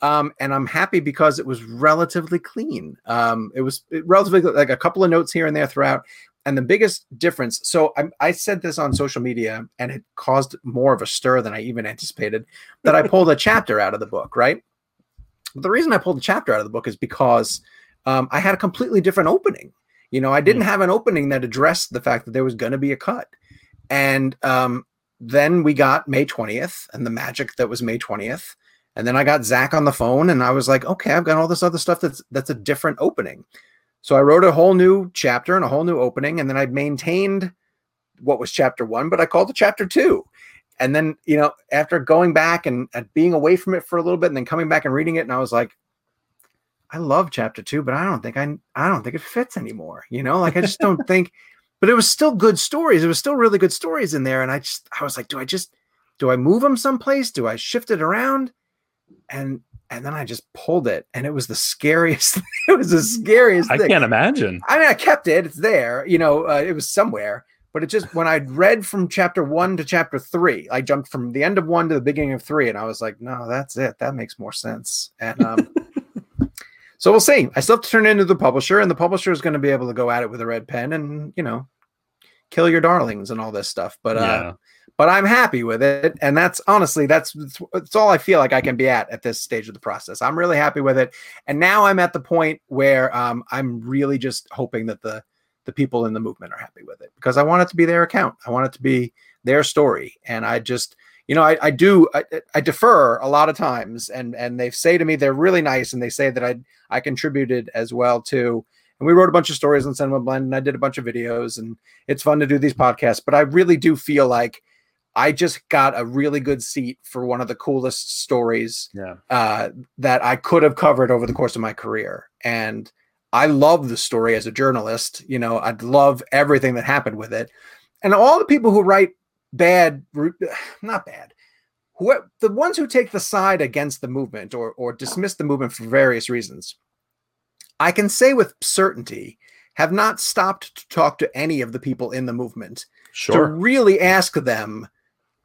Speaker 2: Um, and I'm happy because it was relatively clean. Um, it was relatively like a couple of notes here and there throughout. And the biggest difference, so I, I, said this on social media, and it caused more of a stir than I even anticipated. That I pulled a chapter out of the book, right? But the reason I pulled a chapter out of the book is because um, I had a completely different opening. You know, I didn't mm. have an opening that addressed the fact that there was going to be a cut, and um, then we got May 20th and the magic that was May 20th. And then I got Zack on the phone and I was like, okay, I've got all this other stuff that's that's a different opening. So I wrote a whole new chapter and a whole new opening, and then I maintained what was chapter one, but I called it chapter two. And then, you know, after going back and, and being away from it for a little bit and then coming back and reading it, and I was like, I love chapter two, but I don't think I I don't think it fits anymore. You know, like I just don't think, <laughs> but it was still good stories. It was still really good stories in there. And I just I was like, do I just do I move them someplace? Do I shift it around? and and then I just pulled it, and it was the scariest. <laughs> it was the scariest.
Speaker 1: I
Speaker 2: thing.
Speaker 1: can't imagine.
Speaker 2: I mean, I kept it; it's there. You know, uh, it was somewhere. But it just when I read from chapter one to chapter three, I jumped from the end of one to the beginning of three, and I was like, no, that's it. That makes more sense. And um, <laughs> so we'll see. I still have to turn it into the publisher, and the publisher is going to be able to go at it with a red pen and you know, kill your darlings and all this stuff. But uh, but I'm happy with it. And that's honestly, that's, that's all I feel like I can be at at this stage of the process. I'm really happy with it. And now I'm at the point where um, I'm really just hoping that the, the people in the movement are happy with it because I want it to be their account. I want it to be their story. And I just, you know, I, I do, I, I defer a lot of times and, and they say to me, they're really nice. And they say that I, I contributed as well too. And we wrote a bunch of stories on Cinema Blend and I did a bunch of videos and it's fun to do these podcasts, but I really do feel like I just got a really good seat for one of the coolest stories
Speaker 1: yeah.
Speaker 2: uh, that I could have covered over the course of my career. And I love the story as a journalist. You know, I love everything that happened with it. And all the people who write bad, <sighs> not bad, who, the ones who take the side against the movement or, or dismiss the movement for various reasons, I can say with certainty have not stopped to talk to any of the people in the movement
Speaker 1: sure.
Speaker 2: to really ask them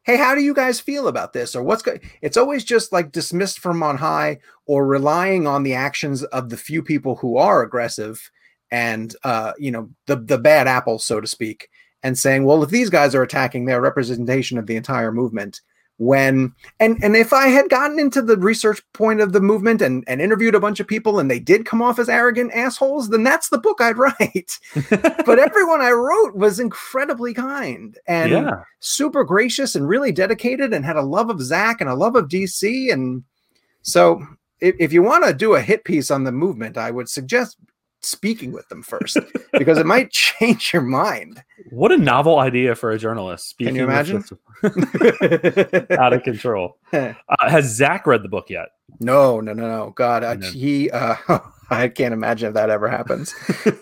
Speaker 2: hey, how do you guys feel about this? Or what's going it's always just like dismissed from on high or relying on the actions of the few people who are aggressive and uh, you know, the the bad apples, so to speak, and saying, well, if these guys are attacking their representation of the entire movement, when and and if I had gotten into the research point of the movement and and interviewed a bunch of people and they did come off as arrogant assholes, then that's the book I'd <laughs> write. <laughs> but everyone I wrote was incredibly kind and yeah. super gracious and really dedicated and had a love of Zack and a love of DC and so if, if you want to do a hit piece on the movement, I would suggest speaking with them first because it might change your mind. <laughs>
Speaker 1: What a novel idea for a journalist.
Speaker 2: Speaking Can you imagine? <laughs>
Speaker 1: out of control. <laughs> Uh, has Zack read the book yet?
Speaker 2: No, no, no, no. God, uh, he. Uh, I can't imagine if that ever happens.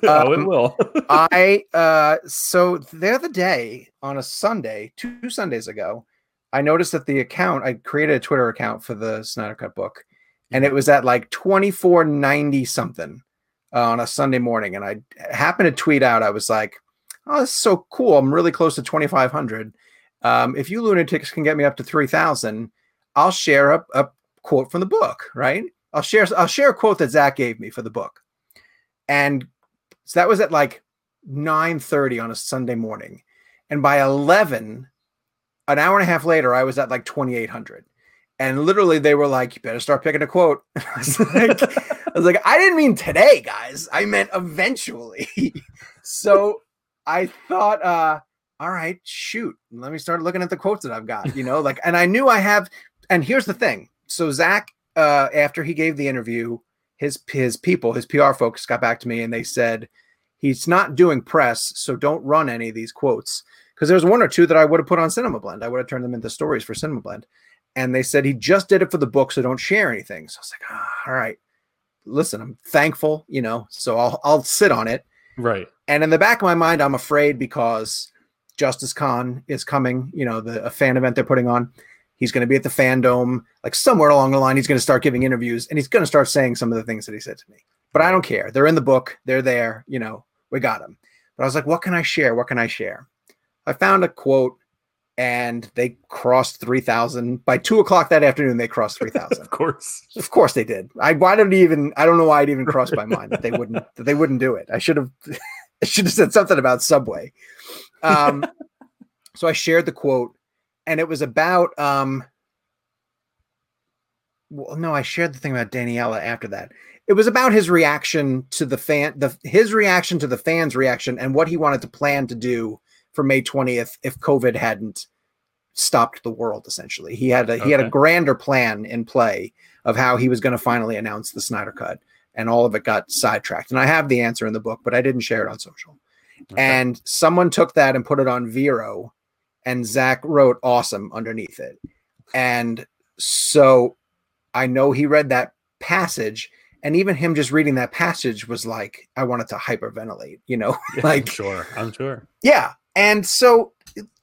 Speaker 1: oh,
Speaker 2: Um,
Speaker 1: it will.
Speaker 2: I uh so the other day on a Sunday, two Sundays ago, I noticed that the account I created a Twitter account for the Snyder Cut book, and it was at like twenty four ninety something uh, on a Sunday morning, and I happened to tweet out, I was like, "Oh, this is so cool! I'm really close to twenty five hundred. Um, if you lunatics can get me up to three thousand, I'll share a, a quote from the book, right? I'll share I'll share a quote that Zack gave me for the book, and so that was at like 9:30 on a Sunday morning. And by 11, an hour and a half later, I was at like 2800. And literally they were like, you better start picking a quote. <laughs> I was <laughs> like, I was like, I didn't mean today, guys. I meant eventually. <laughs> so I thought, uh, all right, shoot, let me start looking at the quotes that I've got, you know, like, and I knew I have, and here's the thing. So Zack, uh, after he gave the interview, his his people, his PR folks got back to me and they said he's not doing press, so don't run any of these quotes. Because there's one or two that I would have put on Cinema Blend. I would have turned them into stories for Cinema Blend. And they said he just did it for the book, so don't share anything. So I was like, ah, all right. Listen, I'm thankful, you know, so I'll I'll sit on it.
Speaker 1: right.
Speaker 2: And in the back of my mind, I'm afraid because Justice Con is coming, you know, the a fan event they're putting on. He's going to be at the fandom, like somewhere along the line, he's going to start giving interviews and he's going to start saying some of the things that he said to me. But I don't care. They're in the book, they're there, you know, we got them. But I was like, what can I share? What can I share? I found a quote and they crossed 3,000. By two o'clock that afternoon, they crossed 3,000. <laughs>
Speaker 1: Of course.
Speaker 2: Of course they did. I why did even I don't know why it even crossed my mind that they wouldn't that they wouldn't do it. I should have <laughs> I should have said something about Subway. Um <laughs> so I shared the quote and it was about um well no, I shared the thing about Daniela after that. It was about his reaction to the fan the his reaction to the fans' reaction and what he wanted to plan to do for May 20th if COVID hadn't stopped the world essentially. He had a he had a grander plan in play of how he was going to finally announce the Snyder cut and all of it got sidetracked. And I have the answer in the book, but I didn't share it on social.
Speaker 1: Okay.
Speaker 2: And someone took that and put it on Vero and Zack wrote awesome underneath it. And so I know he read that passage and even him just reading that passage was like I wanted to hyperventilate, you know. <laughs> Like-
Speaker 1: I'm sure. I'm sure.
Speaker 2: Yeah. And so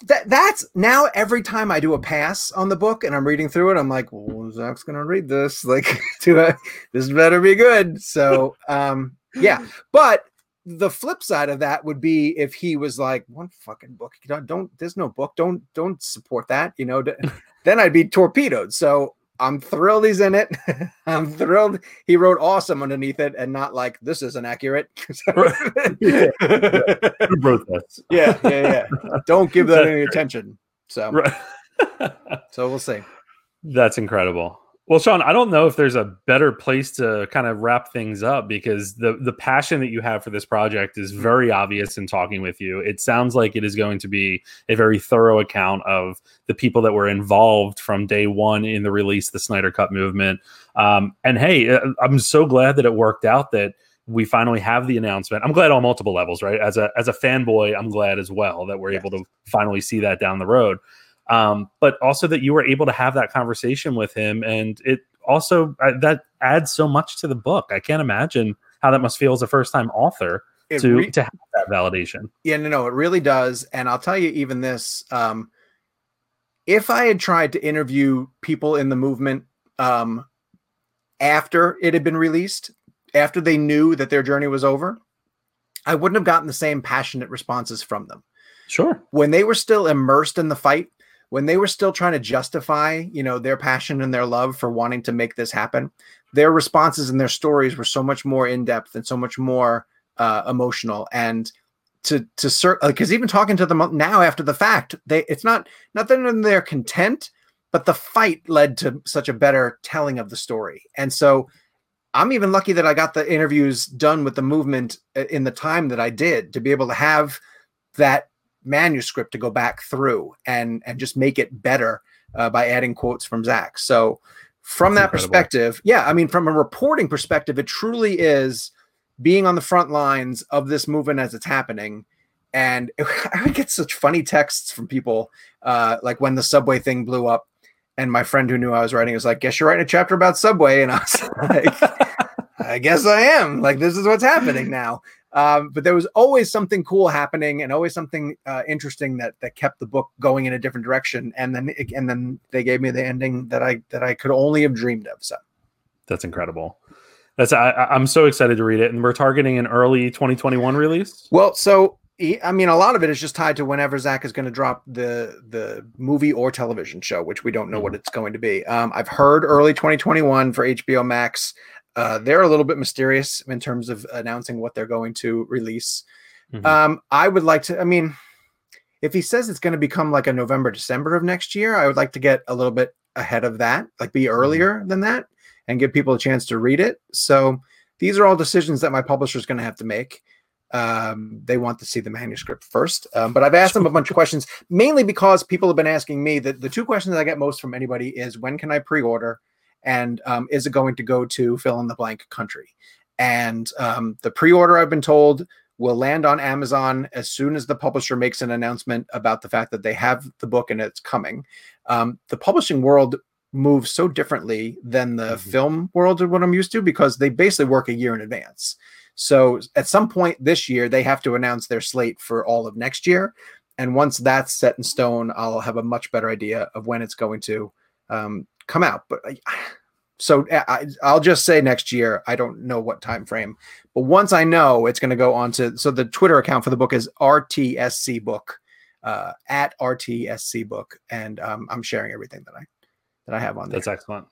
Speaker 2: that that's now every time I do a pass on the book and I'm reading through it, I'm like, well, Zack's gonna read this. <laughs> Like, to a, this better be good. So <laughs> um yeah. But the flip side of that would be if he was like, one fucking book, don't, don't there's no book, don't don't support that, you know, <laughs> then I'd be torpedoed. So I'm thrilled he's in it. <laughs> I'm thrilled he wrote awesome underneath it and not like this isn't accurate. <laughs> <laughs>
Speaker 1: Who wrote
Speaker 2: yeah, yeah, yeah. Don't give that any attention. So,
Speaker 1: Right.
Speaker 2: so we'll see.
Speaker 1: That's incredible. Well, Sean, I don't know if there's a better place to kind of wrap things up because the the passion that you have for this project is very obvious in talking with you. It sounds like it is going to be a very thorough account of the people that were involved from day one in the release the Snyder Cut movement. Um, and hey, uh, I'm so glad that it worked out that we finally have the announcement. I'm glad on multiple levels, right? As a as a fanboy, I'm glad as well that we're
Speaker 2: Yes.
Speaker 1: able to finally see that down the road um, but also that you were able to have that conversation with him and it also uh, that adds so much to the book i can't imagine how that must feel as a first time author
Speaker 2: It
Speaker 1: to
Speaker 2: re-
Speaker 1: to have that validation
Speaker 2: yeah, no, no, it really does. And I'll tell you, even this, um, if I had tried to interview people in the movement um, after it had been released, after they knew that their journey was over, I wouldn't have gotten the same passionate responses from them.
Speaker 1: sure
Speaker 2: when they were still immersed in the fight when they were still trying to justify you know their passion and their love for wanting to make this happen their responses and their stories were so much more in depth and so much more uh, emotional. And to to cert because even talking to them now after the fact they it's not not that they're content but the fight led to such a better telling of the story. And so i'm even lucky that i got the interviews done with the movement uh, in the time that i did to be able to have that manuscript to go back through and and just make it better uh, by adding quotes from Zack. So from
Speaker 1: That's
Speaker 2: that
Speaker 1: incredible.
Speaker 2: perspective, yeah, I mean from a reporting perspective, it truly is being on the front lines of this movement as it's happening. And <laughs> I would get such funny texts from people, uh, like when the subway thing blew up, and my friend who knew I was writing was like, "Guess you're writing a chapter about Subway," and I was <laughs> like, I guess I am. Like this is what's happening now. Um, but there was always something cool happening and always something uh, interesting that that kept the book going in a different direction. And then and then they gave me the ending that I that I could only have dreamed of. So
Speaker 1: that's incredible. That's I, I'm so excited to read it, and we're targeting an early 2021 release.
Speaker 2: Well, so I mean, a lot of it is just tied to whenever Zack is going to drop the the movie or television show, which we don't know what mm-hmm. it's going to be. Um, I've heard early 2021 for HBO Max. Uh, they're a little bit mysterious in terms of announcing what they're going to release. Mm-hmm. Um, I would like to. I mean, if he says it's going to become like a November December of next year, I would like to get a little bit ahead of that, like be mm-hmm. earlier than that, and give people a chance to read it. So these are all decisions that my publisher is going to have to make. Um, they want to see the manuscript first. Um, but I've asked them a bunch of questions, mainly because people have been asking me that the two questions I get most from anybody is when can I pre-order, and um, is it going to go to fill in the blank country? And um, the pre-order I've been told will land on Amazon as soon as the publisher makes an announcement about the fact that they have the book and it's coming. Um, the publishing world moves so differently than the mm-hmm. film world of what I'm used to because they basically work a year in advance. So at some point this year, they have to announce their slate for all of next year. And once that's set in stone, I'll have a much better idea of when it's going to um, come out. But so I, will just say next year. I don't know what time frame, but once I know, it's going to go on to. So the Twitter account for the book is RTSC Book uh, at RTSC Book, and um, I'm sharing everything that I that I have on there.
Speaker 1: That's excellent.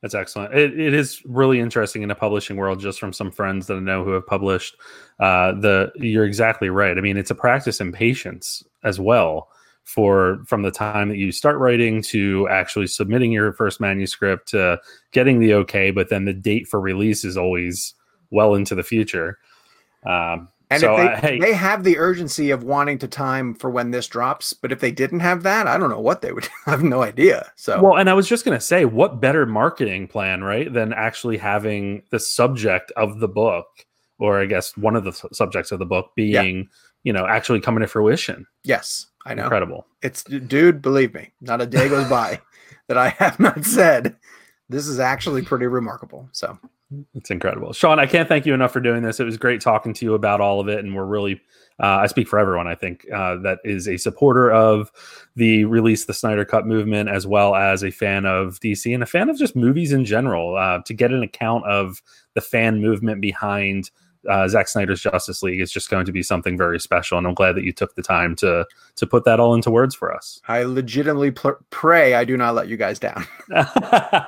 Speaker 1: That's excellent. It, it is really interesting in the publishing world, just from some friends that I know who have published. Uh, the you're exactly right. I mean, it's a practice in patience as well for from the time that you start writing to actually submitting your first manuscript to getting the okay, but then the date for release is always well into the future. Um,
Speaker 2: and so, they, uh, hey, they have the urgency of wanting to time for when this drops, but if they didn't have that, I don't know what they would. I <laughs> have no idea. So
Speaker 1: well, and I was just gonna say, what better marketing plan, right, than actually having the subject of the book, or I guess one of the subjects of the book being, yeah. you know, actually coming to fruition.
Speaker 2: Yes, I know.
Speaker 1: Incredible.
Speaker 2: It's dude, believe me, not a day goes by <laughs> that I have not said this is actually pretty remarkable. So
Speaker 1: it's incredible. Sean, I can't thank you enough for doing this. It was great talking to you about all of it. And we're really, uh, I speak for everyone, I think, uh, that is a supporter of the release the Snyder Cut movement, as well as a fan of DC and a fan of just movies in general, uh, to get an account of the fan movement behind uh, Zack Snyder's Justice League is just going to be something very special, and I'm glad that you took the time to to put that all into words for us.
Speaker 2: I legitimately pl- pray I do not let you guys down. <laughs> <laughs>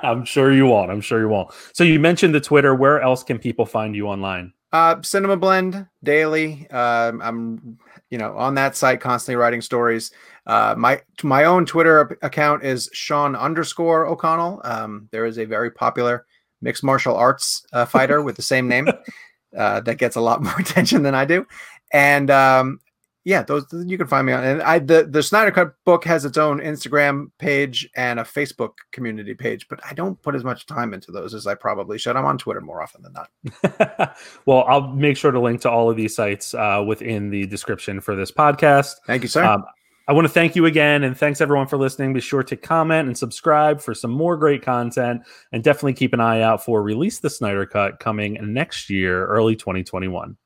Speaker 1: I'm sure you won't. I'm sure you won't. So you mentioned the Twitter. Where else can people find you online?
Speaker 2: Uh, Cinema Blend daily. Uh, I'm you know on that site constantly writing stories. Uh, my my own Twitter account is Sean underscore O'Connell. Um, there is a very popular mixed martial arts uh, fighter with the same name. <laughs> uh, that gets a lot <laughs> more attention than I do. And um, yeah, those you can find me on. And I the the Snyder Cut book has its own Instagram page and a Facebook community page, but I don't put as much time into those as I probably should. I'm on Twitter more often than
Speaker 1: not. <laughs> well, I'll make sure to link to all of these sites uh, within the description for this podcast.
Speaker 2: Thank you, sir. Um,
Speaker 1: I want to thank you again and thanks everyone for listening. Be sure to comment and subscribe for some more great content and definitely keep an eye out for Release the Snyder Cut coming next year, early 2021.